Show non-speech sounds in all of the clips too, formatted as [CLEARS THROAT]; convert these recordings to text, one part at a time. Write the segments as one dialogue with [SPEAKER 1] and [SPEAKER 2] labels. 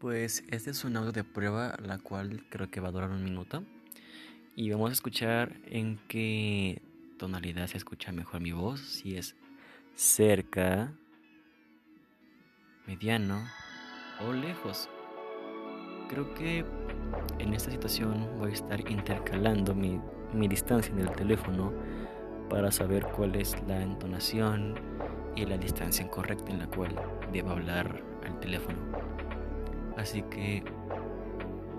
[SPEAKER 1] Pues este es un audio de prueba, la cual creo que va a durar un minuto. Y vamos a escuchar en qué tonalidad se escucha mejor mi voz. Si es cerca, mediano o lejos. Creo que en esta situación voy a estar intercalando mi, mi distancia en el teléfono para saber cuál es la entonación y la distancia correcta en la cual debo hablar al teléfono. Así que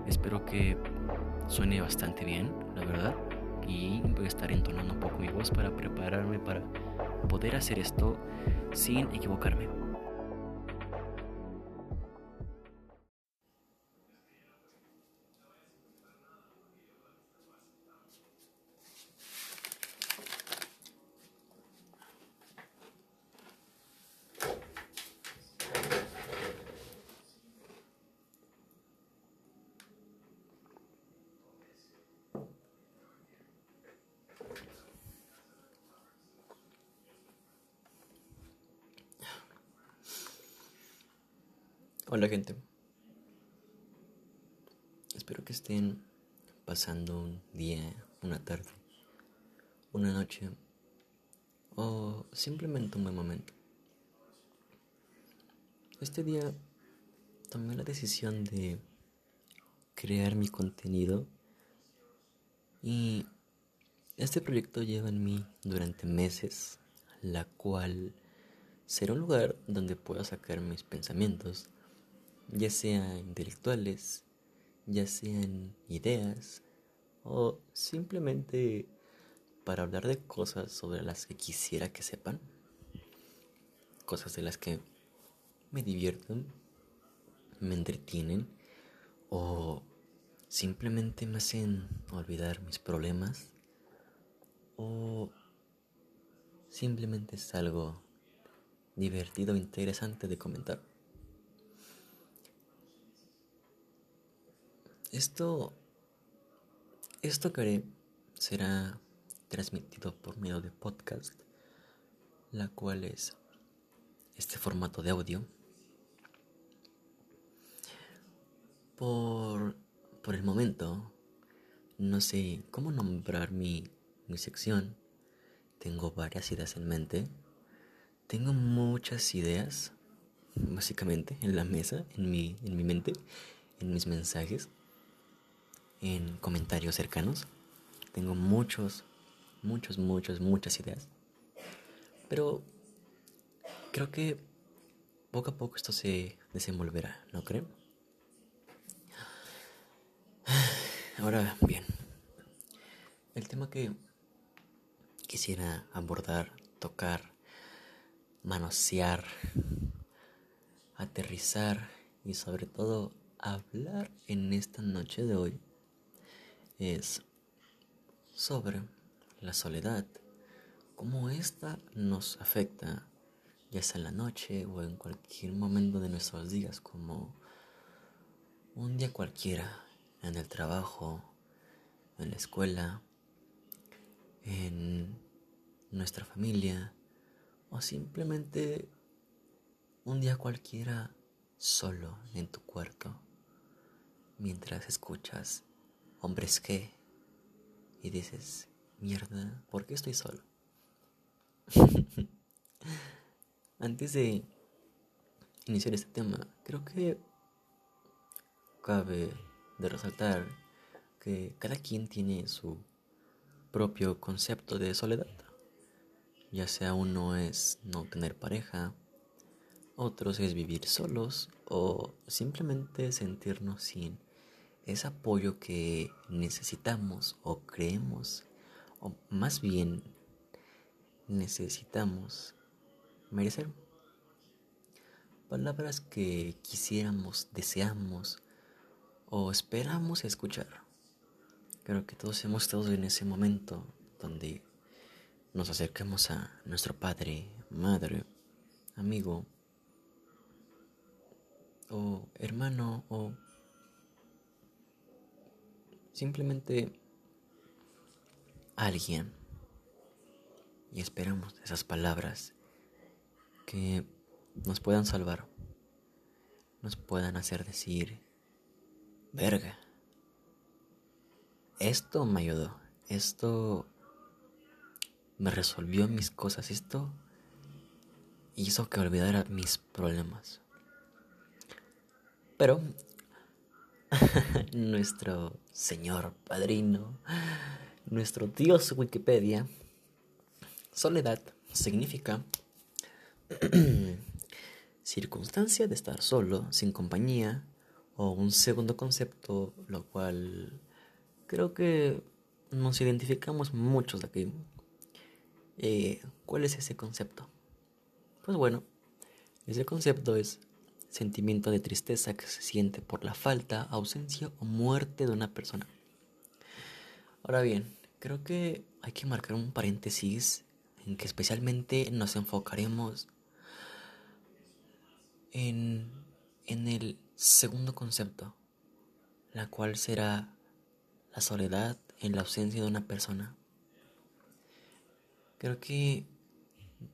[SPEAKER 1] espero que suene bastante bien, la verdad. Y voy a estar entonando un poco mi voz para prepararme para poder hacer esto sin equivocarme. Un buen momento. Este día tomé la decisión de crear mi contenido y este proyecto lleva en mí durante meses, la cual será un lugar donde pueda sacar mis pensamientos ya sean intelectuales, ya sean ideas o simplemente para hablar de cosas sobre las que quisiera que sepan, cosas de las que me divierten, me entretienen o simplemente me hacen olvidar mis problemas o simplemente es algo divertido interesante de comentar. Esto, esto que haré será transmitido por medio de podcast, la cual es este formato de audio. Por, por el momento, no sé cómo nombrar mi, mi sección. Tengo varias ideas en mente. Tengo muchas ideas, básicamente, en la mesa, en mi, en mi mente, en mis mensajes en comentarios cercanos. Tengo muchos, muchos, muchos, muchas ideas. Pero creo que poco a poco esto se desenvolverá, ¿no creen? Ahora bien, el tema que quisiera abordar, tocar, manosear, aterrizar y sobre todo hablar en esta noche de hoy es sobre la soledad, cómo ésta nos afecta, ya sea en la noche o en cualquier momento de nuestros días, como un día cualquiera, en el trabajo, en la escuela, en nuestra familia, o simplemente un día cualquiera solo en tu cuarto, mientras escuchas hombres que y dices, mierda, ¿por qué estoy solo? [LAUGHS] Antes de iniciar este tema, creo que cabe de resaltar que cada quien tiene su propio concepto de soledad. Ya sea uno es no tener pareja, otros es vivir solos o simplemente sentirnos sin es apoyo que necesitamos o creemos, o más bien necesitamos merecer. Palabras que quisiéramos, deseamos o esperamos escuchar. Creo que todos hemos estado en ese momento donde nos acercamos a nuestro padre, madre, amigo o hermano o Simplemente alguien. Y esperamos esas palabras que nos puedan salvar. nos puedan hacer decir, verga, esto me ayudó, esto me resolvió mis cosas, esto hizo que olvidara mis problemas. Pero [LAUGHS] nuestro señor padrino, nuestro dios Wikipedia, soledad significa [CLEARS THROAT] circunstancia de estar solo, sin compañía, o un segundo concepto, lo cual creo que nos identificamos muchos de aquí. Eh, ¿Cuál es ese concepto? Pues bueno, ese concepto es sentimiento de tristeza que se siente por la falta, ausencia o muerte de una persona. Ahora bien, creo que hay que marcar un paréntesis en que especialmente nos enfocaremos en, en el segundo concepto, la cual será la soledad en la ausencia de una persona. Creo que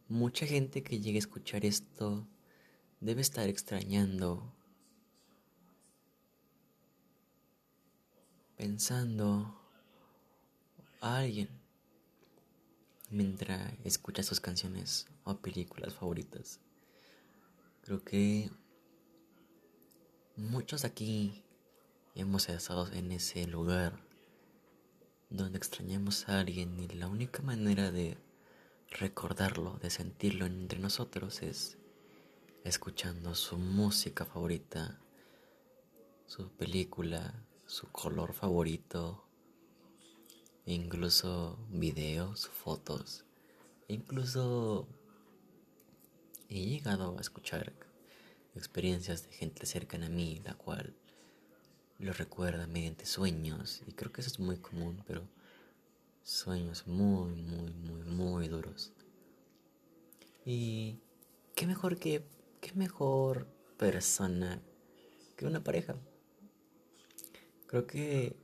[SPEAKER 1] mucha gente que llegue a escuchar esto debe estar extrañando, pensando a alguien mientras escucha sus canciones o películas favoritas. Creo que muchos aquí hemos estado en ese lugar donde extrañamos a alguien y la única manera de recordarlo, de sentirlo entre nosotros es escuchando su música favorita, su película, su color favorito, incluso videos, fotos, incluso he llegado a escuchar experiencias de gente cercana a mí, la cual lo recuerda mediante sueños, y creo que eso es muy común, pero sueños muy, muy, muy, muy duros. Y qué mejor que qué mejor persona que una pareja. Creo que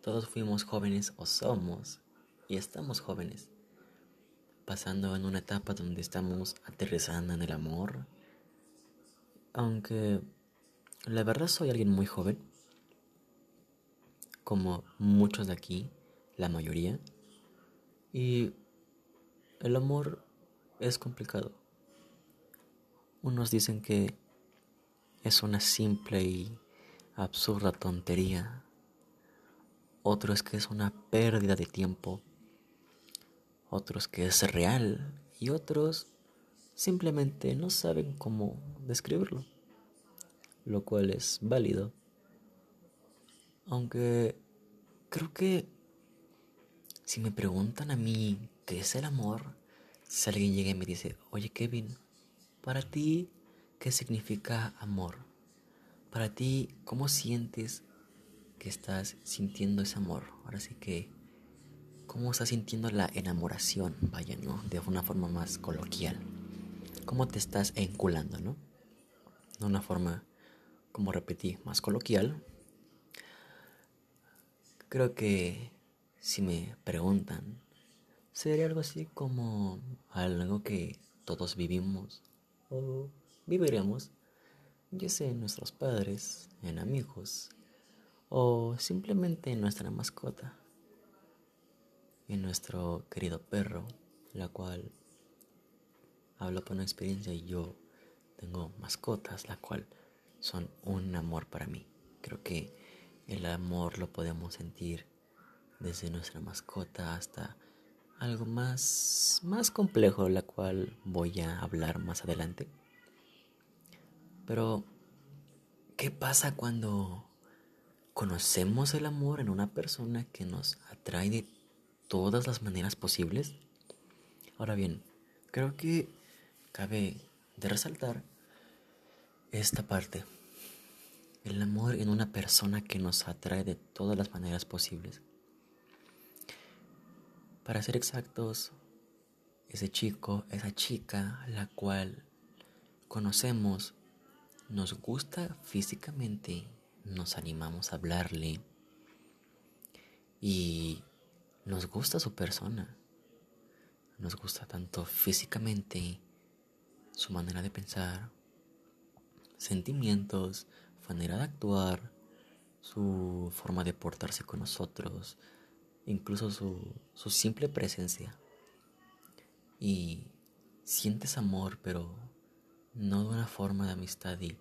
[SPEAKER 1] todos fuimos jóvenes o somos y estamos jóvenes, pasando en una etapa donde estamos aterrizando en el amor. Aunque la verdad soy alguien muy joven, como muchos de aquí, la mayoría, y el amor es complicado. Unos dicen que es una simple y absurda tontería. Otros que es una pérdida de tiempo. Otros que es real. Y otros simplemente no saben cómo describirlo. Lo cual es válido. Aunque creo que si me preguntan a mí qué es el amor, si alguien llega y me dice, oye Kevin, para ti, ¿qué significa amor? Para ti, ¿cómo sientes que estás sintiendo ese amor? Ahora sí que, ¿cómo estás sintiendo la enamoración? Vaya, ¿no? De una forma más coloquial. ¿Cómo te estás enculando, no? De una forma, como repetí, más coloquial. Creo que si me preguntan, sería algo así como algo que todos vivimos o viviremos, ya sea en nuestros padres, en amigos o simplemente en nuestra mascota, en nuestro querido perro, la cual hablo por una experiencia y yo tengo mascotas, la cual son un amor para mí. Creo que el amor lo podemos sentir desde nuestra mascota hasta algo más, más complejo, la cual voy a hablar más adelante. Pero, ¿qué pasa cuando conocemos el amor en una persona que nos atrae de todas las maneras posibles? Ahora bien, creo que cabe de resaltar esta parte. El amor en una persona que nos atrae de todas las maneras posibles. Para ser exactos, ese chico, esa chica, la cual conocemos, nos gusta físicamente, nos animamos a hablarle y nos gusta su persona. Nos gusta tanto físicamente, su manera de pensar, sentimientos, manera de actuar, su forma de portarse con nosotros, incluso su, su simple presencia. Y sientes amor, pero no de una forma de amistad y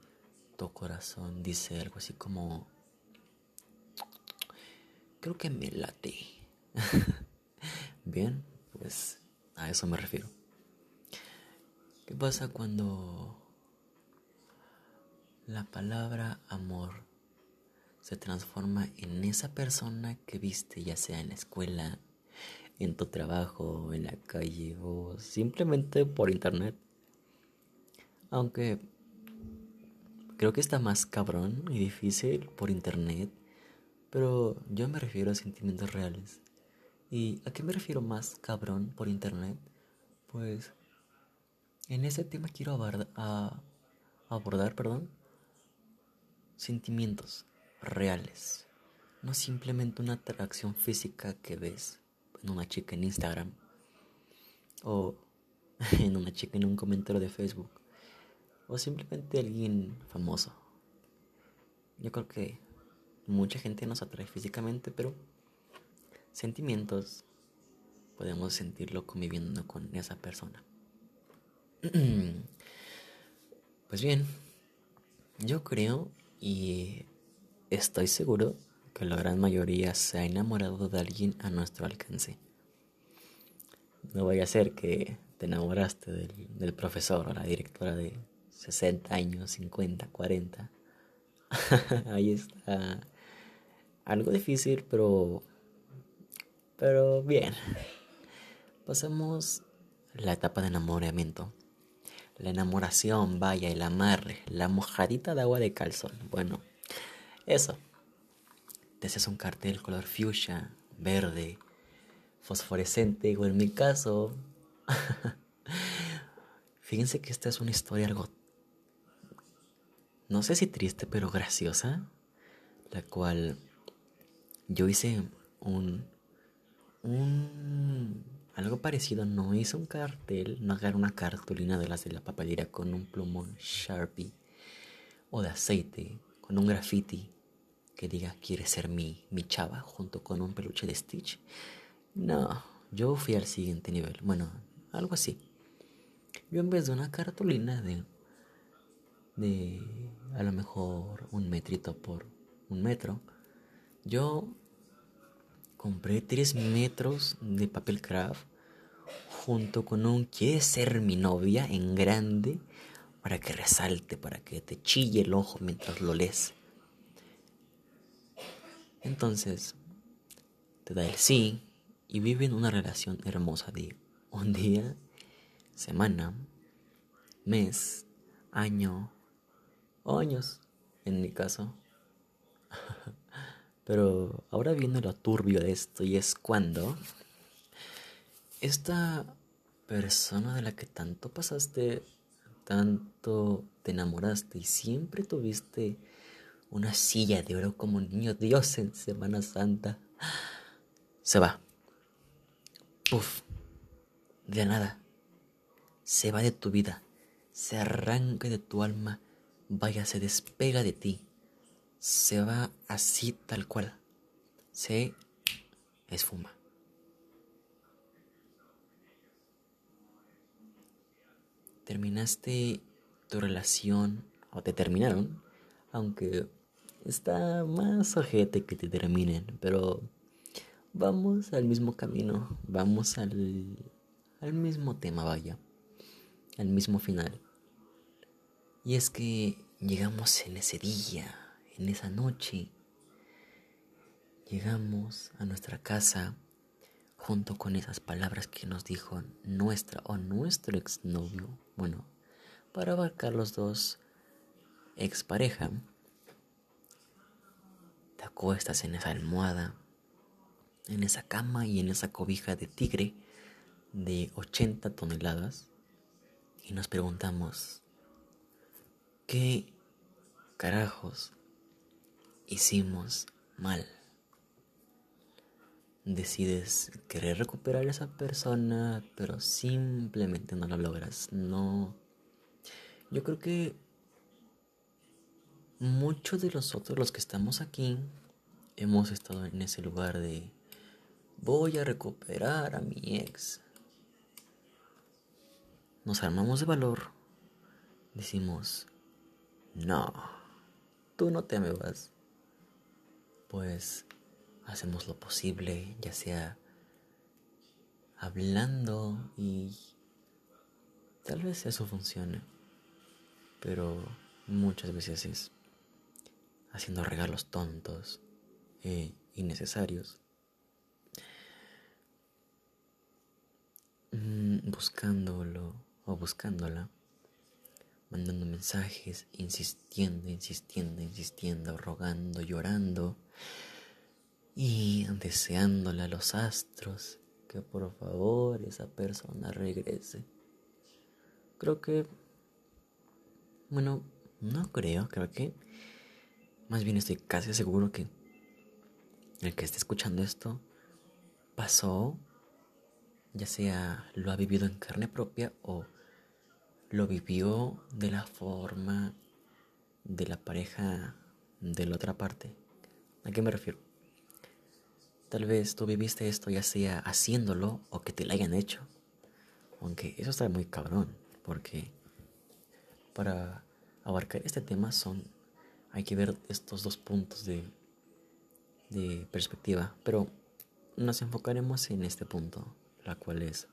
[SPEAKER 1] tu corazón dice algo así como, creo que me late. [LAUGHS] Bien, pues a eso me refiero. ¿Qué pasa cuando la palabra amor se transforma en esa persona que viste ya sea en la escuela, en tu trabajo, en la calle o simplemente por internet. Aunque creo que está más cabrón y difícil por internet, pero yo me refiero a sentimientos reales. ¿Y a qué me refiero más cabrón por internet? Pues en ese tema quiero abordar, abordar perdón, sentimientos reales, no simplemente una atracción física que ves en una chica en Instagram o [LAUGHS] en una chica en un comentario de Facebook o simplemente alguien famoso. Yo creo que mucha gente nos atrae físicamente, pero sentimientos podemos sentirlo conviviendo con esa persona. [CLEARS THROAT] Pues bien, yo creo y Estoy seguro que la gran mayoría se ha enamorado de alguien a nuestro alcance. No vaya a ser que te enamoraste del, profesor o la directora de 60 años, 50, 40. [LAUGHS] Ahí está. Algo difícil, pero. Pero bien. Pasamos la etapa de enamoramiento. La enamoración, vaya, el amarre, la mojadita de agua de calzón. Bueno, eso. Te haces un cartel color fuchsia, verde, fosforescente, o en mi caso. [LAUGHS] Fíjense que esta es una historia algo. No sé si triste, pero graciosa. La cual yo hice un. Un. Algo parecido, no hice un cartel, no agarré una cartulina de las de la papelera con un plumón Sharpie o de aceite, con un graffiti que diga quiere ser mi, mi chava junto con un peluche de Stitch. No, yo fui al siguiente nivel. Bueno, algo así. Yo en vez de una cartulina de, de a lo mejor un metrito por un metro, yo compré tres metros de papel craft junto con un quiere ser mi novia en grande para que resalte, para que te chille el ojo mientras lo lees. Entonces, te da el sí y viven una relación hermosa de un día, semana, mes, año o años, en mi caso. [LAUGHS] Pero ahora viene lo turbio de esto y es cuando esta persona de la que tanto pasaste, tanto te enamoraste y siempre tuviste una silla de oro como niño Dios en Semana Santa. Se va. Puf. De nada. Se va de tu vida. Se arranca de tu alma. Vaya, se despega de ti. Se va así tal cual. Se esfuma. Terminaste tu relación o te terminaron, aunque está más ojete que te terminen, pero vamos al mismo camino, vamos al, al mismo tema, vaya, al mismo final. Y es que llegamos en ese día, en esa noche, llegamos a nuestra casa junto con esas palabras que nos dijo nuestra o nuestro exnovio, bueno, para abarcar los dos expareja. Te acuestas en esa almohada, en esa cama y en esa cobija de tigre de 80 toneladas y nos preguntamos, ¿qué carajos hicimos mal? Decides querer recuperar a esa persona, pero simplemente no lo logras. No. Yo creo que muchos de nosotros los que estamos aquí hemos estado en ese lugar de voy a recuperar a mi ex. Nos armamos de valor. Decimos, no, tú no te me vas. Pues hacemos lo posible, ya sea hablando y tal vez eso funcione, pero muchas veces es haciendo regalos tontos e innecesarios, mm, buscándolo o buscándola, mandando mensajes, insistiendo, insistiendo, insistiendo, rogando, llorando y deseándole a los astros que por favor esa persona regrese. Creo que, bueno, no creo, creo que, más bien estoy casi seguro que el que esté escuchando esto pasó, ya sea lo ha vivido en carne propia o lo vivió de la forma de la pareja de la otra parte. ¿A qué me refiero? Tal vez tú viviste esto ya sea haciéndolo o que te lo hayan hecho. Aunque eso está muy cabrón, porque para abarcar este tema son hay que ver estos dos puntos de, de perspectiva, pero nos enfocaremos en este punto, la cual es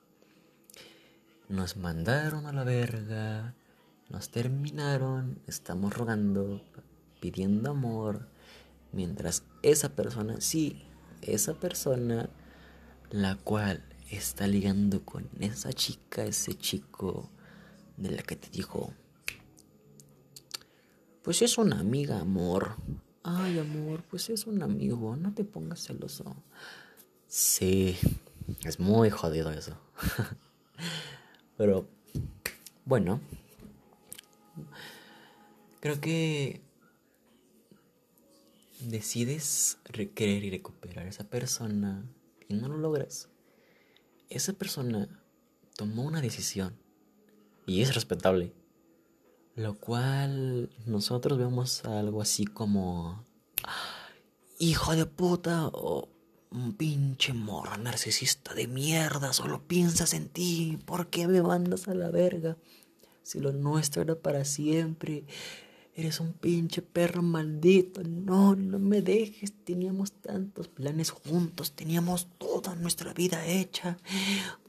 [SPEAKER 1] nos mandaron a la verga, nos terminaron, estamos rogando, pidiendo amor, mientras esa persona sí esa persona la cual está ligando con esa chica, ese chico de la que te dijo, pues es una amiga, amor. Ay, amor, pues es un amigo, no te pongas celoso. Sí, es muy jodido eso. [LAUGHS] Pero, bueno, creo que decides querer y recuperar a esa persona y no lo logras, esa persona tomó una decisión y es respetable. Lo cual nosotros vemos algo así como hijo de puta un pinche morra narcisista de mierda, solo piensas en ti, ¿por qué me mandas a la verga? Si lo nuestro era para siempre, Eres un pinche perro maldito. No, no me dejes. Teníamos tantos planes juntos. Teníamos toda nuestra vida hecha.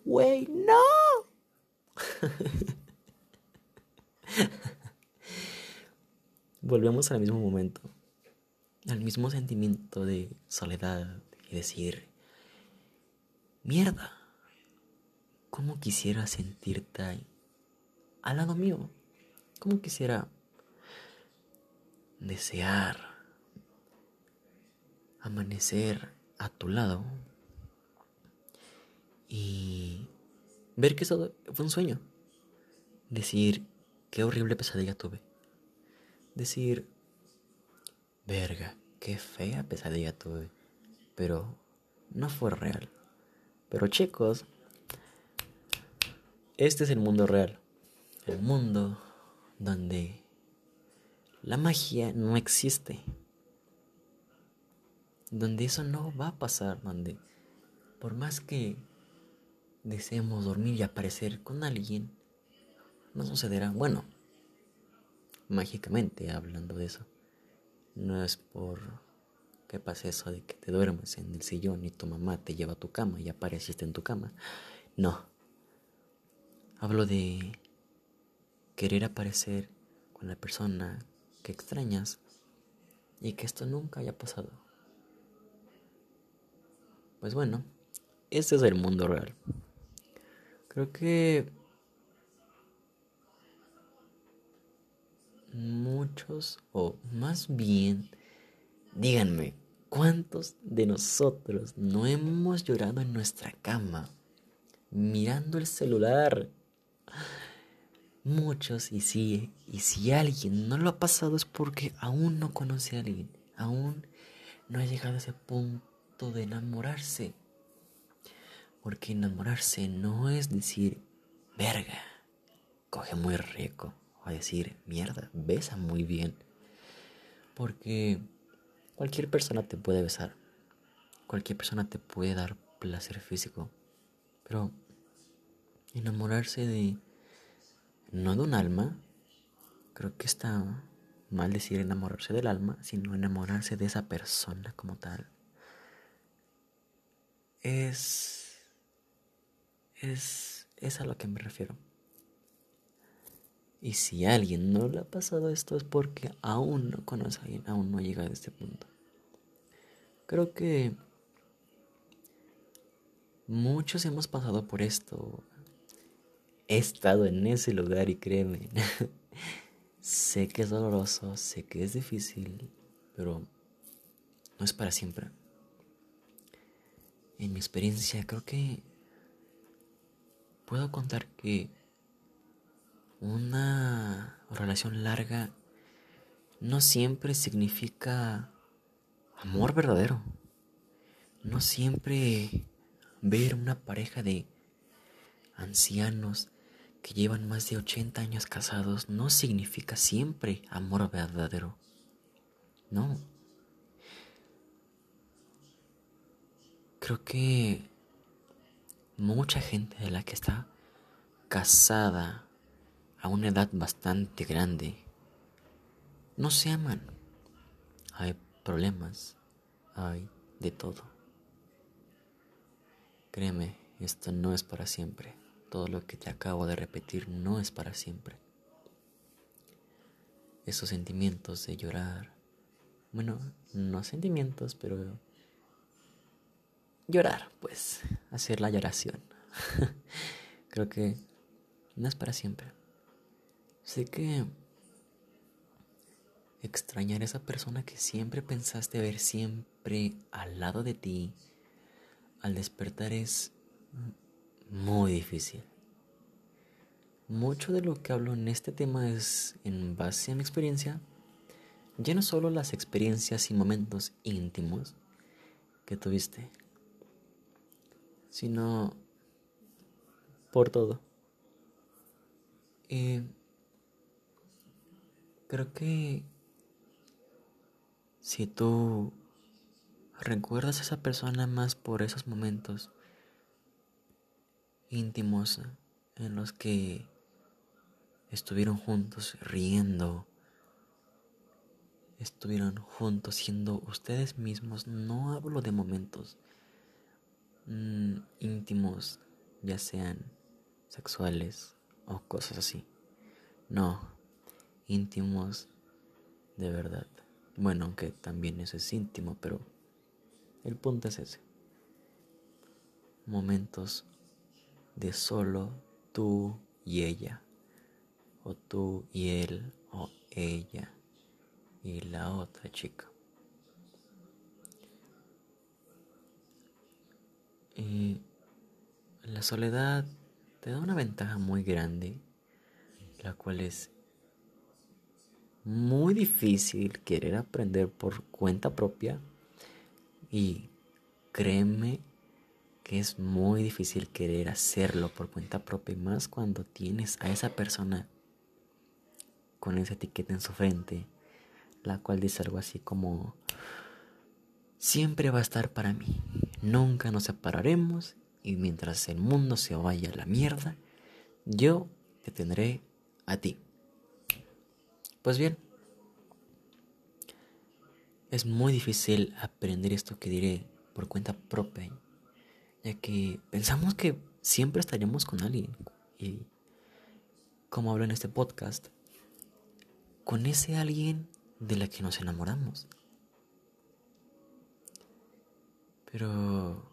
[SPEAKER 1] Güey, no. [LAUGHS] Volvemos al mismo momento. Al mismo sentimiento de soledad y decir, mierda, ¿cómo quisiera sentirte al lado mío? ¿Cómo quisiera desear amanecer a tu lado y ver que eso fue un sueño. Decir, qué horrible pesadilla tuve. Decir, verga, qué fea pesadilla tuve. Pero no fue real. Pero chicos, este es el mundo real. El mundo donde la magia no existe. Donde eso no va a pasar, donde por más que deseemos dormir y aparecer con alguien, no sucederá. Bueno, mágicamente hablando de eso. No es por que pase eso de que te duermes en el sillón y tu mamá te lleva a tu cama y apareciste en tu cama. No. Hablo de querer aparecer con la persona que extrañas y que esto nunca haya pasado. Pues bueno, este es el mundo real. Creo que muchos, o más bien, díganme, ¿cuántos de nosotros no hemos llorado en nuestra cama mirando el celular? Muchos, y si, y si alguien no lo ha pasado es porque aún no conoce a alguien, aún no ha llegado a ese punto de enamorarse. Porque enamorarse no es decir, verga, coge muy rico, o decir, mierda, besa muy bien. Porque cualquier persona te puede besar. Cualquier persona te puede dar placer físico. Pero enamorarse de... No de un alma. Creo que está mal decir enamorarse del alma, sino enamorarse de esa persona como tal. Es... Es... Es a lo que me refiero. Y si alguien no le ha pasado esto es porque aún no conoce a alguien, aún no ha llegado a este punto. Creo que muchos hemos pasado por esto. He estado en ese lugar y créeme, [LAUGHS] sé que es doloroso, sé que es difícil, pero no es para siempre. En mi experiencia creo que puedo contar que una relación larga no siempre significa amor verdadero. No siempre ver una pareja de ancianos que llevan más de 80 años casados no significa siempre amor verdadero. No. Creo que mucha gente de la que está casada a una edad bastante grande, no se aman. Hay problemas, hay de todo. Créeme, esto no es para siempre. Todo lo que te acabo de repetir no es para siempre. Esos sentimientos de llorar, bueno, no sentimientos, pero llorar, pues, hacer la lloración. [LAUGHS] Creo que no es para siempre. Sé que extrañar a esa persona que siempre pensaste ver siempre al lado de ti al despertar es muy difícil. Mucho de lo que hablo en este tema es en base a mi experiencia, ya no solo las experiencias y momentos íntimos que tuviste, sino por todo. Y Creo que si tú recuerdas a esa persona más por esos momentos íntimos en los que estuvieron juntos riendo, estuvieron juntos siendo ustedes mismos, no hablo de momentos mm, íntimos, ya sean sexuales o cosas así. No, íntimos de verdad. Bueno, aunque también eso es íntimo, pero el punto es ese. Momentos de solo tú y ella, o tú y él, o ella y la otra chica. Y la soledad te da una ventaja muy grande, la cual es muy difícil querer aprender por cuenta propia y créeme que es muy difícil querer hacerlo por cuenta propia y más cuando tienes a esa persona con esa etiqueta en su frente, la cual dice algo así como siempre va a estar para mí, nunca nos separaremos y mientras el mundo se vaya a la mierda, yo te tendré a ti. Pues bien, es muy difícil aprender esto que diré por cuenta propia, ya que pensamos que siempre estaríamos con alguien y, como hablo en este podcast, con ese alguien de la que nos enamoramos. Pero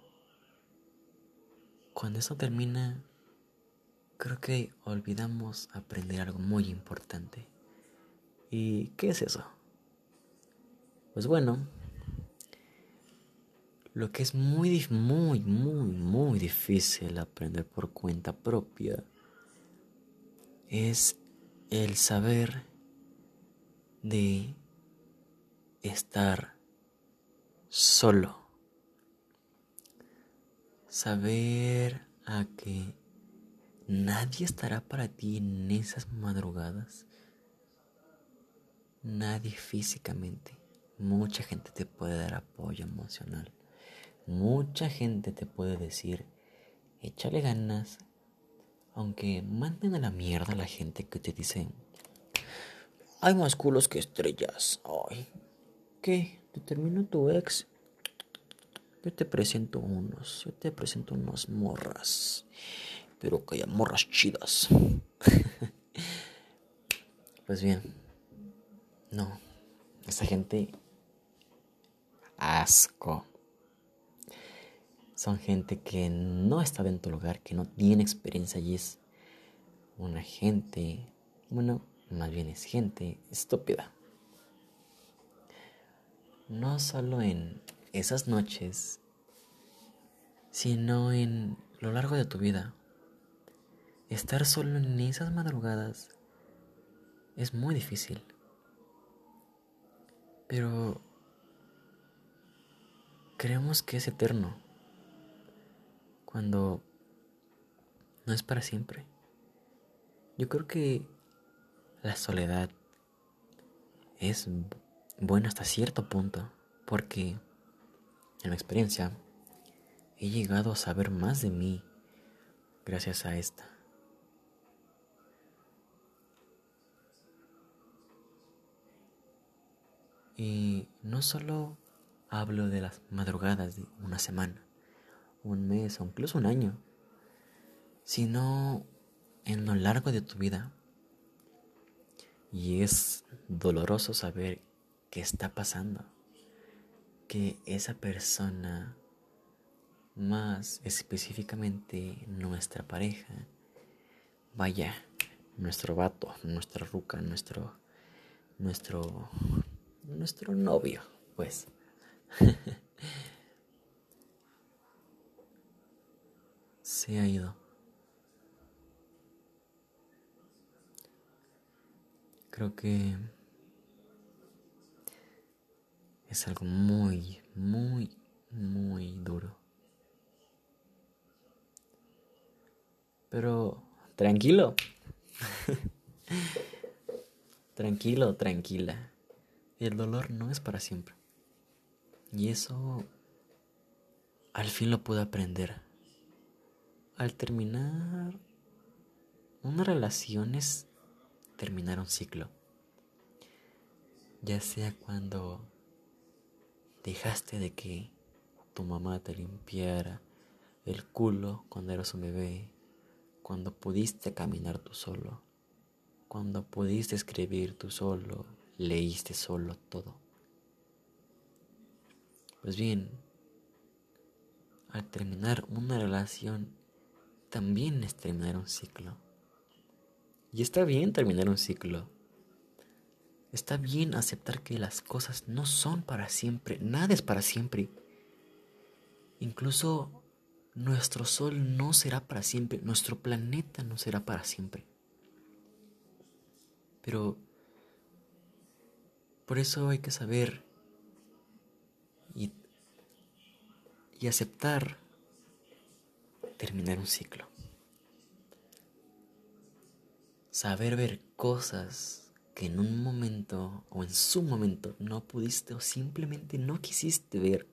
[SPEAKER 1] cuando eso termina, creo que olvidamos aprender algo muy importante. ¿Y qué es eso? Pues bueno, lo que es muy, muy, muy, muy difícil aprender por cuenta propia es el saber de estar solo. Saber a que nadie estará para ti en esas madrugadas nadie físicamente. Mucha gente te puede dar apoyo emocional. Mucha gente te puede decir, échale ganas. Aunque manden a la mierda a la gente que te dice, hay más culos que estrellas. Ay, ¿qué? ¿Te terminó tu ex? Yo te presento unos, yo te presento unas morras. Pero que haya morras chidas. [LAUGHS] pues bien, no, esa gente asco. Son gente que no está en tu lugar, que no tiene experiencia y es una gente, bueno, más bien es gente estúpida. No solo en esas noches, sino en lo largo de tu vida. Estar solo en esas madrugadas es muy difícil. Pero creemos que es eterno cuando no es para siempre. Yo creo que la soledad es buena hasta cierto punto porque en la experiencia he llegado a saber más de mí gracias a esta. Y no solo hablo de las madrugadas de una semana, un mes o incluso un año, sino en lo largo de tu vida. Y es doloroso saber qué está pasando, que esa persona, más específicamente nuestra pareja, vaya, nuestro vato, nuestra ruca, nuestro, nuestro nuestro novio, pues. [LAUGHS] Se ha ido. Creo que es algo muy, muy, muy duro. Pero tranquilo. [LAUGHS] tranquilo, tranquila el dolor no es para siempre. Y eso al fin lo pude aprender. Al terminar una relación es terminar un ciclo. Ya sea cuando dejaste de que tu mamá te limpiara el culo cuando eras un bebé, cuando pudiste caminar tú solo, cuando pudiste escribir tú solo, leíste solo todo. Pues bien, al terminar una relación, también es terminar un ciclo. Y está bien terminar un ciclo. Está bien aceptar que las cosas no son para siempre, nada es para siempre. Incluso nuestro sol no será para siempre, nuestro planeta no será para siempre. Pero por eso hay que saber y, aceptar terminar un ciclo. Saber ver cosas que en un momento o en su momento no pudiste o simplemente no quisiste ver,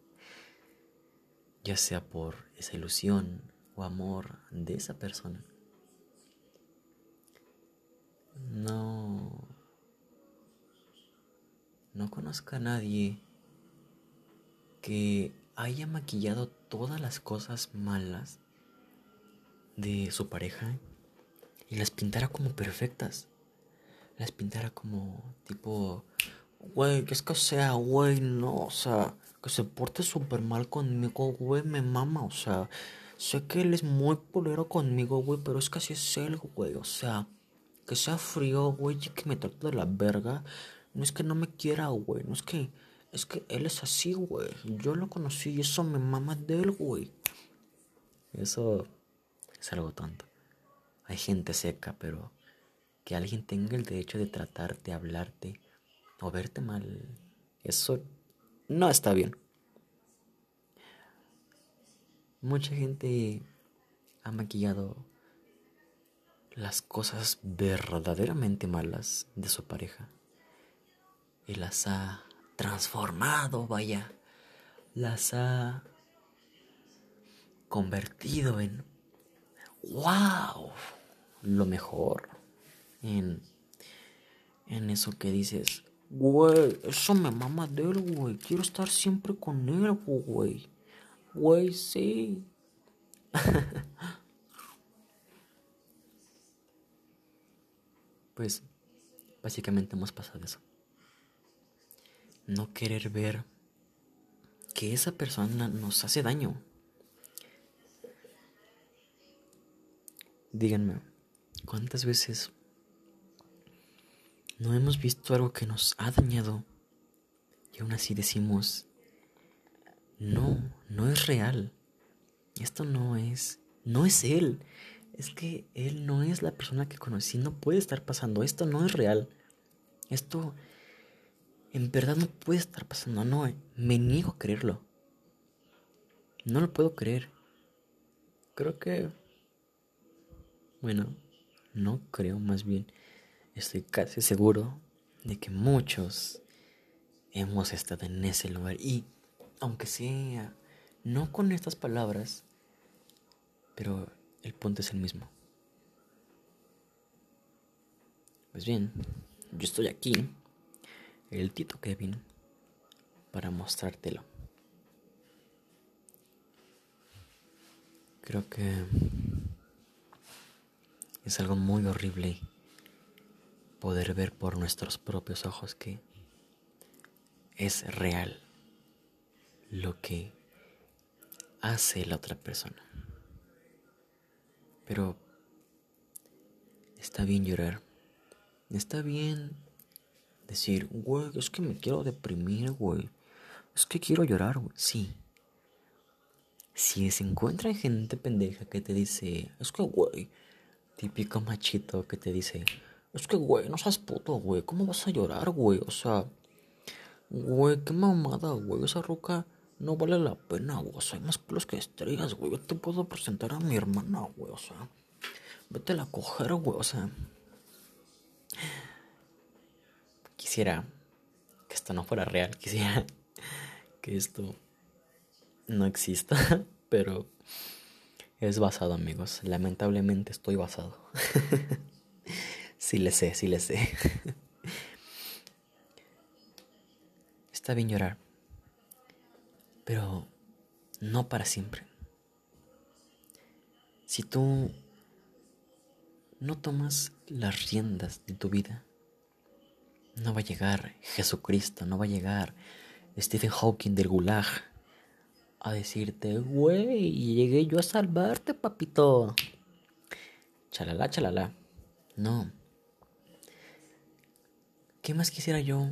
[SPEAKER 1] ya sea por esa ilusión o amor de esa persona. No no conozco a nadie que haya maquillado todas las cosas malas de su pareja y las pintara como perfectas. Las pintara como tipo, güey, que es que sea, güey, no, o sea, que se porte súper mal conmigo, güey, me mama, o sea, sé que él es muy polero conmigo, güey, pero es que así es él, güey, o sea, que sea frío, güey, y que me trate de la verga, no es que no me quiera, güey. No es que. Es que él es así, güey. Yo lo conocí y eso me mama de él, güey. Eso es algo tonto. Hay gente seca, pero que alguien tenga el derecho de tratarte, hablarte o verte mal, eso no está bien. Mucha gente ha maquillado las cosas verdaderamente malas de su pareja y las ha transformado, vaya, las ha convertido en, wow, lo mejor, en, en eso que dices, güey, eso me mama de él, güey, quiero estar siempre con él, güey, güey, sí. [LAUGHS] pues básicamente hemos pasado eso. No querer ver que esa persona nos hace daño. Díganme, ¿cuántas veces no hemos visto algo que nos ha dañado y aún así decimos, no, no es real? Esto no es, no es él. Es que él no es la persona que conocí, no puede estar pasando. Esto no es real. Esto en verdad no puede estar pasando. No, me niego a creerlo. No lo puedo creer. Creo que... Bueno, no creo más bien. Estoy casi seguro de que muchos hemos estado en ese lugar. Y aunque sea no con estas palabras, pero el punto es el mismo. Pues bien, yo estoy aquí, el Tito Kevin, para mostrártelo. Creo que es algo muy horrible poder ver por nuestros propios ojos que es real lo que hace la otra persona. Pero está bien llorar. Está bien decir, güey, es que me quiero deprimir, güey. Es que quiero llorar, güey. Sí. Si se encuentra gente pendeja que te dice, es que, güey, típico machito que te dice, es que, güey, no seas puto, güey. ¿Cómo vas a llorar, güey? O sea, güey, qué mamada, güey. Esa roca no vale la pena, güey. O sea, hay más pelos que estrellas, güey. Yo te puedo presentar a mi hermana, güey. O sea, vete a coger, güey. O sea, quisiera que esto no fuera real. Quisiera [LAUGHS] que esto no exista, [LAUGHS] pero es basado, amigos. Lamentablemente estoy basado. [LAUGHS] sí le sé, sí le sé. Está bien llorar pero no para siempre. Si tú no tomas las riendas de tu vida, no va a llegar Jesucristo, no va a llegar Stephen Hawking del Gulag a decirte, güey, llegué yo a salvarte, papito. Chalala, chalala. No. ¿Qué más quisiera yo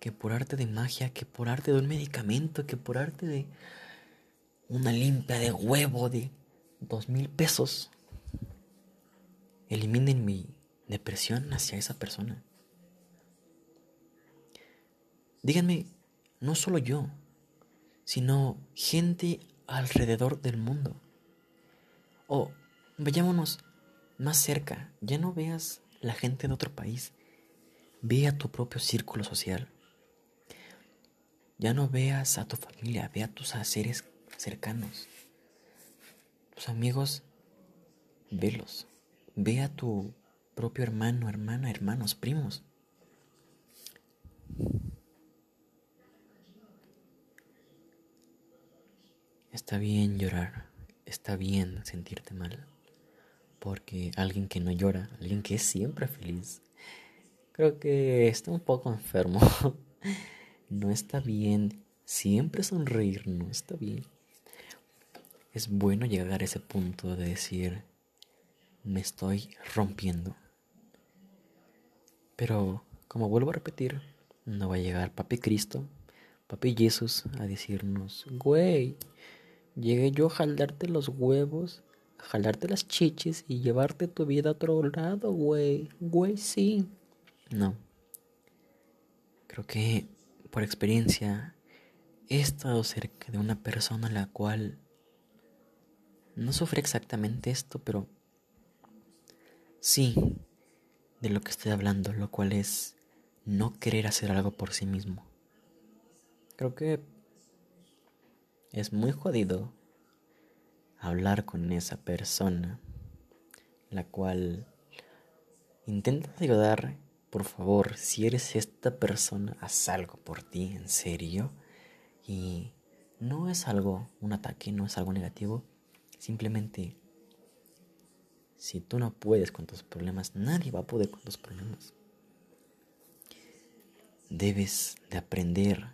[SPEAKER 1] que por arte de magia, que por arte de un medicamento, que por arte de una limpia de huevo de dos mil pesos, eliminen mi depresión hacia esa persona. Díganme, no solo yo, sino gente alrededor del mundo. O vayámonos más cerca, ya no veas la gente de otro país, ve a tu propio círculo social. Ya no veas a tu familia, ve a tus seres cercanos. Tus amigos, velos. Ve a tu propio hermano, hermana, hermanos, primos. Está bien llorar, está bien sentirte mal, porque alguien que no llora, alguien que es siempre feliz, creo que está un poco enfermo. [LAUGHS] No está bien siempre sonreír, no está bien. Es bueno llegar a ese punto de decir, me estoy rompiendo. Pero, como vuelvo a repetir, no va a llegar Papi Cristo, Papi Jesús a decirnos, güey, llegué yo a jalarte los huevos, a jalarte las chiches y llevarte tu vida a otro lado, güey. Güey, sí. No. Creo que por experiencia, he estado cerca de una persona la cual no sufre exactamente esto, pero sí de lo que estoy hablando, lo cual es no querer hacer algo por sí mismo. Creo que es muy jodido hablar con esa persona, la cual intenta ayudar, por favor, si eres esta persona, haz algo por ti, en serio. Y no es algo, un ataque, no es algo negativo, simplemente si tú no puedes con tus problemas, nadie va a poder con tus problemas. Debes de aprender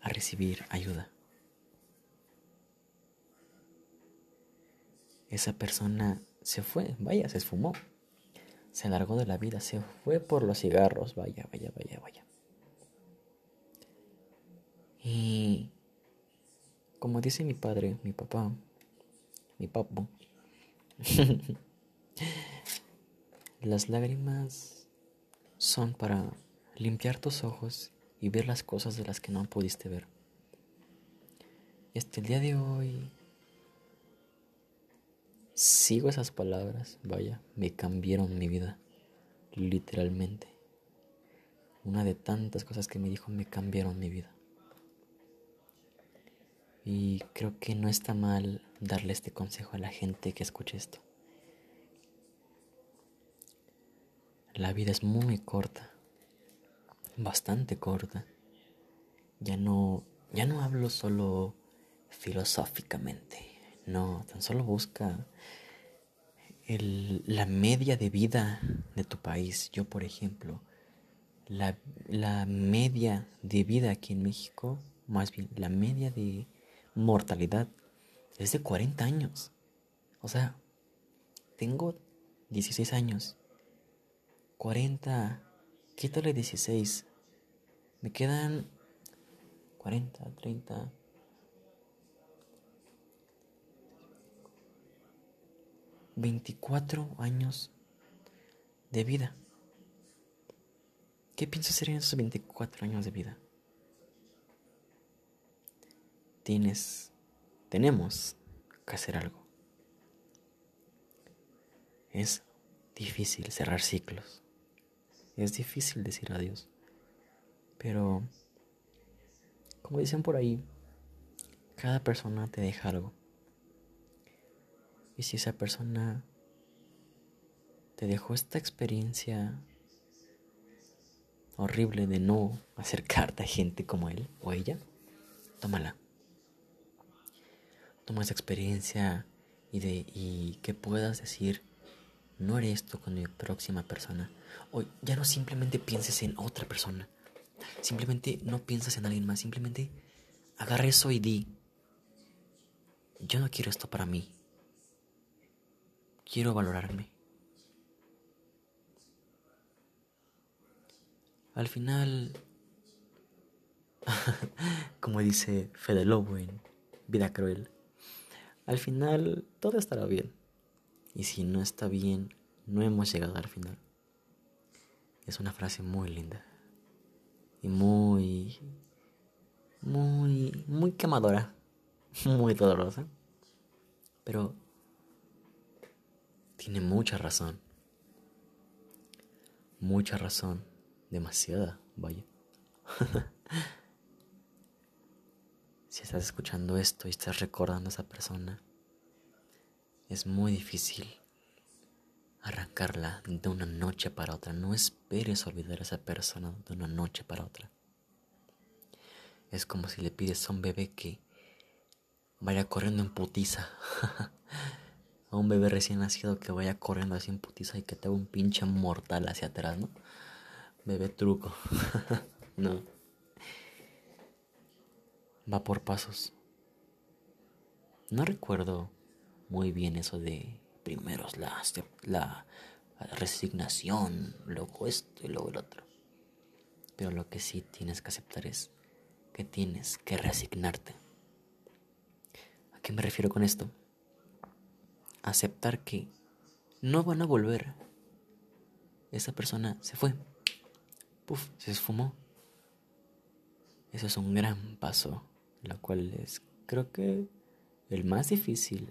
[SPEAKER 1] a recibir ayuda. Esa persona se fue, vaya, se esfumó. Se largó de la vida, se fue por los cigarros, vaya, vaya, vaya, vaya. Y como dice mi padre, mi papá, mi papo, [LAUGHS] las lágrimas son para limpiar tus ojos y ver las cosas de las que no pudiste ver. Y hasta el día de hoy sigo esas palabras, vaya, me cambiaron mi vida, literalmente. Una de tantas cosas que me dijo me cambiaron mi vida. Y creo que no está mal darle este consejo a la gente que escuche esto. La vida es muy corta bastante corta. Ya no, ya no hablo solo filosóficamente, no, tan solo busca la media de vida de tu país. Yo, por ejemplo, la, la media de vida aquí en México, más bien, la media de mortalidad es de 40 años. O sea, tengo 16 años. 40, quítale 16, me quedan 40, 30. Veinticuatro años de vida. ¿Qué piensas hacer en esos 24 años de vida? Tienes, tenemos que hacer algo. Es difícil cerrar ciclos. Es difícil decir adiós. Pero, como dicen por ahí, cada persona te deja algo. Y si esa persona te dejó esta experiencia horrible de no acercarte a gente como él o ella, tómala. Toma esa experiencia y, de, y que puedas decir, no haré esto con mi próxima persona. O ya no simplemente pienses en otra persona Simplemente no piensas en alguien más, simplemente agarra eso y di, yo no quiero esto para mí. Quiero valorarme. Al final, [LAUGHS] como dice Fede Lobo en Vida Cruel, al final todo estará bien. Y si no está bien, no hemos llegado al final. Es una frase muy linda y muy, muy, muy quemadora, [LAUGHS] muy dolorosa. Pero tiene mucha razón. Mucha razón. Demasiada, vaya. [LAUGHS] si estás escuchando esto y estás recordando a esa persona, es muy difícil arrancarla de una noche para otra. No esperes olvidar a esa persona de una noche para otra. Es como si le pides a un bebé que vaya corriendo en putiza. [LAUGHS] a un bebé recién nacido que vaya corriendo así en putiza y que te haga un pinche mortal hacia atrás, ¿no? Bebé truco. [LAUGHS] no. Va por pasos. No recuerdo muy bien eso de primero la, la resignación, luego esto y luego el otro. Pero lo que sí tienes que aceptar es que tienes que resignarte. ¿A qué me refiero con esto? Aceptar que no van a volver. Esa persona se fue. Puf, se esfumó. Eso es un gran paso, lo cual es creo que el más difícil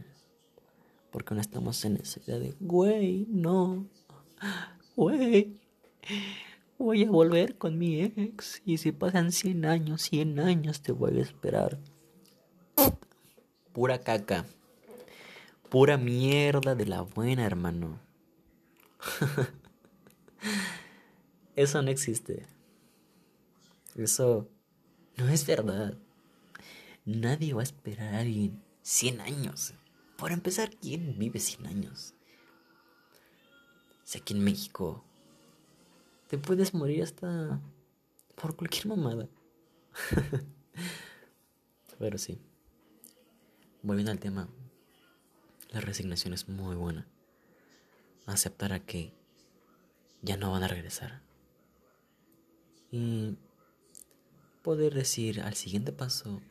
[SPEAKER 1] porque no estamos en esa idea de, güey, no, güey, voy a volver con mi ex. Y si pasan 100 años, 100 años te voy a esperar. Pura caca. Pura mierda de la buena, hermano. [LAUGHS] Eso no existe. Eso no es verdad. Nadie va a esperar a alguien 100 años. Por empezar, ¿quién vive 100 años? Si aquí en México te puedes morir hasta por cualquier mamada. [LAUGHS] Pero sí. Volviendo al tema, la resignación es muy buena. Aceptar a que ya no van a regresar. Y poder decir al siguiente paso,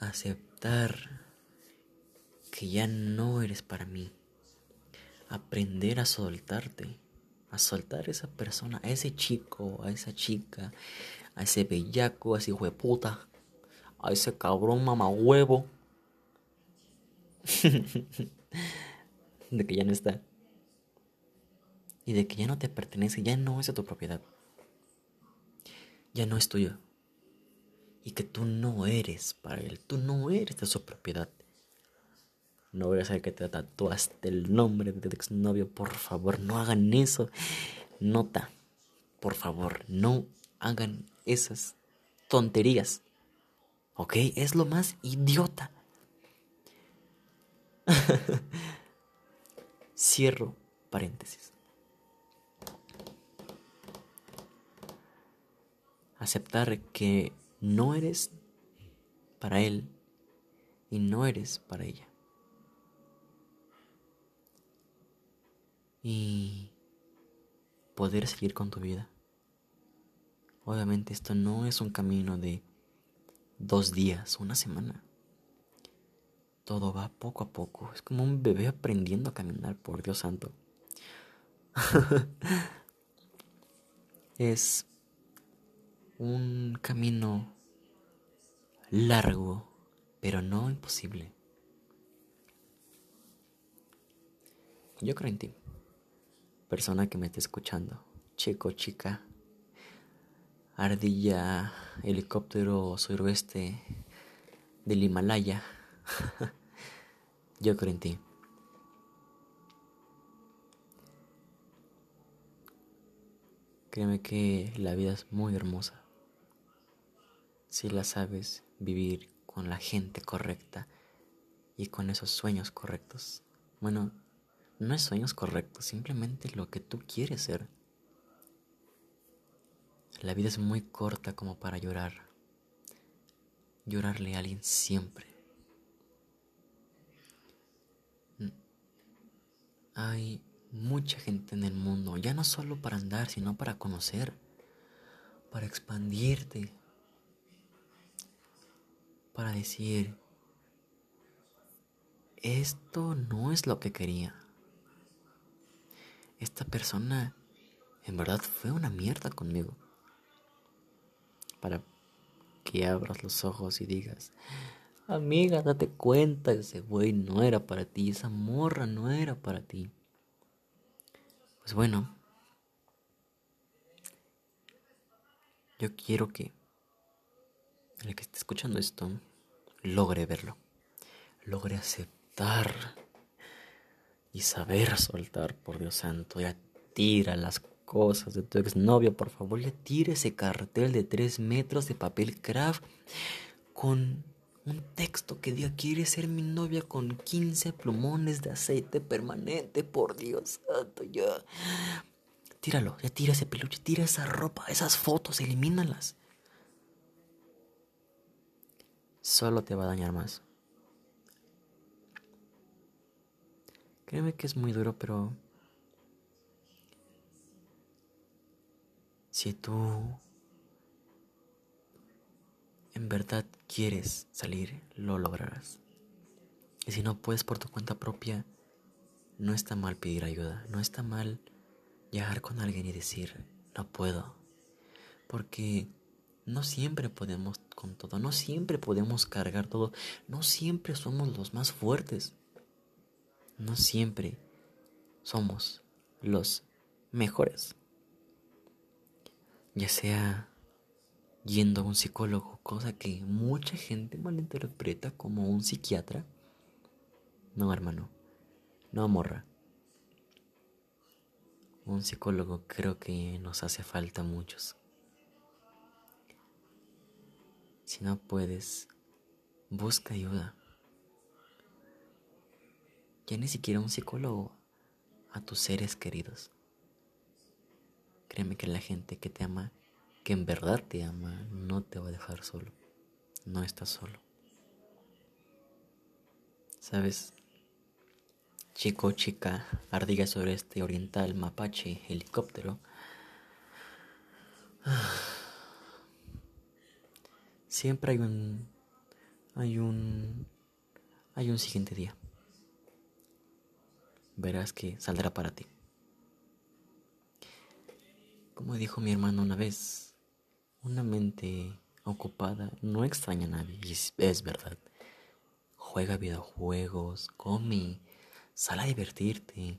[SPEAKER 1] aceptar que ya no eres para mí. Aprender a soltarte, a soltar a esa persona, a ese chico, a esa chica, a ese bellaco, a ese hijo de puta, a ese cabrón mamahuevo. [LAUGHS] de que ya no está. Y de que ya no te pertenece, ya no es de tu propiedad. Ya no es tuyo. Y que tú no eres para él, tú no eres de su propiedad. No voy a saber que te tatuaste el nombre de tu exnovio. Por favor, no hagan eso. Nota. Por favor, no hagan esas tonterías. ¿Ok? Es lo más idiota. [LAUGHS] Cierro paréntesis. Aceptar que no eres para él y no eres para ella. Y poder seguir con tu vida. Obviamente esto no es un camino de dos días, una semana. Todo va poco a poco. Es como un bebé aprendiendo a caminar, por Dios santo. [LAUGHS] es un camino largo, pero no imposible. Yo creo en ti, persona que me esté escuchando, chico, chica, ardilla, helicóptero suroeste del Himalaya. [LAUGHS] Yo creo en ti. Créeme que la vida es muy hermosa. Si la sabes vivir con la gente correcta y con esos sueños correctos. Bueno, no es sueños correctos, simplemente lo que tú quieres ser. La vida es muy corta como para llorar. Llorarle a alguien siempre. Hay mucha gente en el mundo, ya no solo para andar, sino para conocer, para expandirte, para decir, esto no es lo que quería. Esta persona en verdad fue una mierda conmigo. Para que abras los ojos y digas, Amiga, date cuenta, ese güey no era para ti, esa morra no era para ti. Pues bueno, yo quiero que el que esté escuchando esto logre verlo, logre aceptar y saber soltar, por Dios santo, ya tira las cosas de tu exnovio, por favor, ya tira ese cartel de tres metros de papel craft con un texto que diga, quiere ser mi novia con 15 plumones de aceite permanente, por Dios santo, ya. Tíralo, ya tira ese peluche, tira esa ropa, esas fotos, elimínalas. Solo te va a dañar más. Créeme que es muy duro, pero... Si tú en verdad quieres salir, lo lograrás. Y si no puedes por tu cuenta propia, no está mal pedir ayuda, no está mal llegar con alguien y decir, no puedo. Porque no siempre podemos con todo, no siempre podemos cargar todo, no siempre somos los más fuertes, no siempre somos los mejores. ya sea yendo a un psicólogo, cosa que mucha gente malinterpreta como un psiquiatra. No, hermano, no, morra. Un psicólogo creo que nos hace falta muchos. Si no puedes, busca ayuda. Ya ni siquiera un psicólogo a tus seres queridos. Créeme que la gente que te ama, que en verdad te ama, no te va a dejar solo. No estás solo. ¿Sabes? Chico, chica, ardilla este oriental, mapache, helicóptero. [SIGHS] Siempre hay un hay un hay un siguiente día. Verás que saldrá para ti. Como dijo mi hermano una vez, una mente ocupada no extraña a nadie, es, verdad. Juega videojuegos, come, sal a divertirte,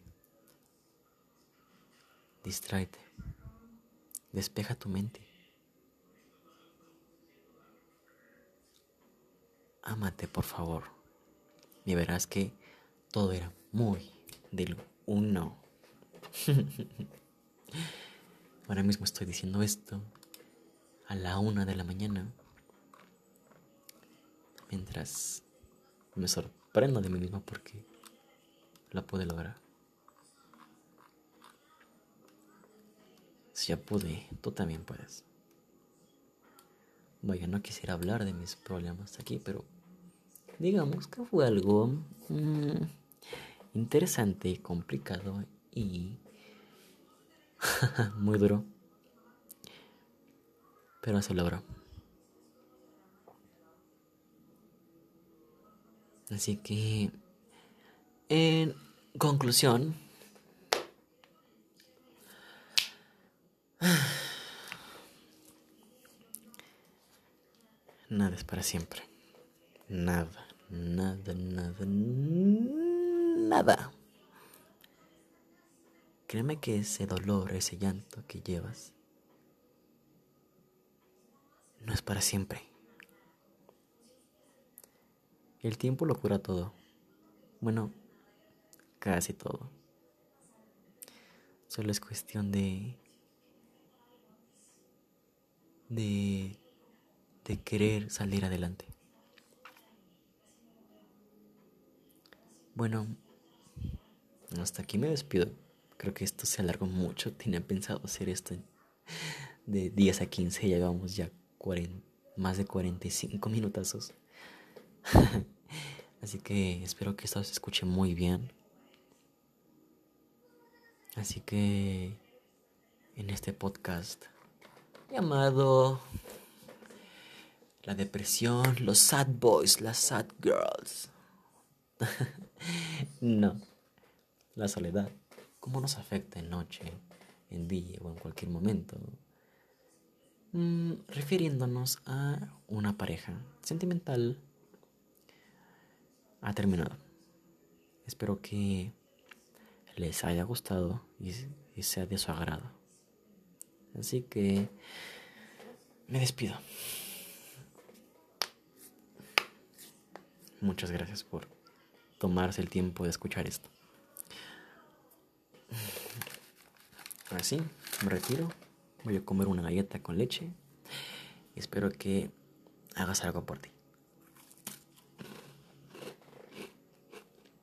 [SPEAKER 1] distráete, despeja tu mente. Ámate, por favor, y verás que todo era muy del uno. [LAUGHS] Ahora mismo estoy diciendo esto a la una de la mañana. Mientras me sorprendo de mí mismo porque la pude lograr. Si ya pude, tú también puedes. Vaya, no quisiera hablar de mis problemas aquí, pero digamos que fue algo mm, interesante, complicado y [LAUGHS] muy duro. Pero se logró. Así que, en conclusión, [SIGHS] nada es para siempre. Nada, nada, nada, nada. Créeme que ese dolor, ese llanto que llevas, no es para siempre. El tiempo lo cura todo. Bueno, casi todo. Solo es cuestión de... de... de querer salir adelante. Bueno, hasta aquí me despido. Creo que esto se alargó mucho. Tenía pensado hacer esto de 10 a 15. Ya llevamos ya más de 45 minutazos. [LAUGHS] Así que espero que esto se escuche muy bien. Así que en este podcast llamado La depresión, los sad boys, las sad girls. [LAUGHS] no, la soledad cómo nos afecta en noche, en día o en cualquier momento. Mm, refiriéndonos a una pareja sentimental ha terminado. Espero que les haya gustado y, y sea de su agrado. Así que me despido. Muchas gracias por tomarse el tiempo de escuchar esto. Así, me retiro. Voy a comer una galleta con leche. Espero que hagas algo por ti.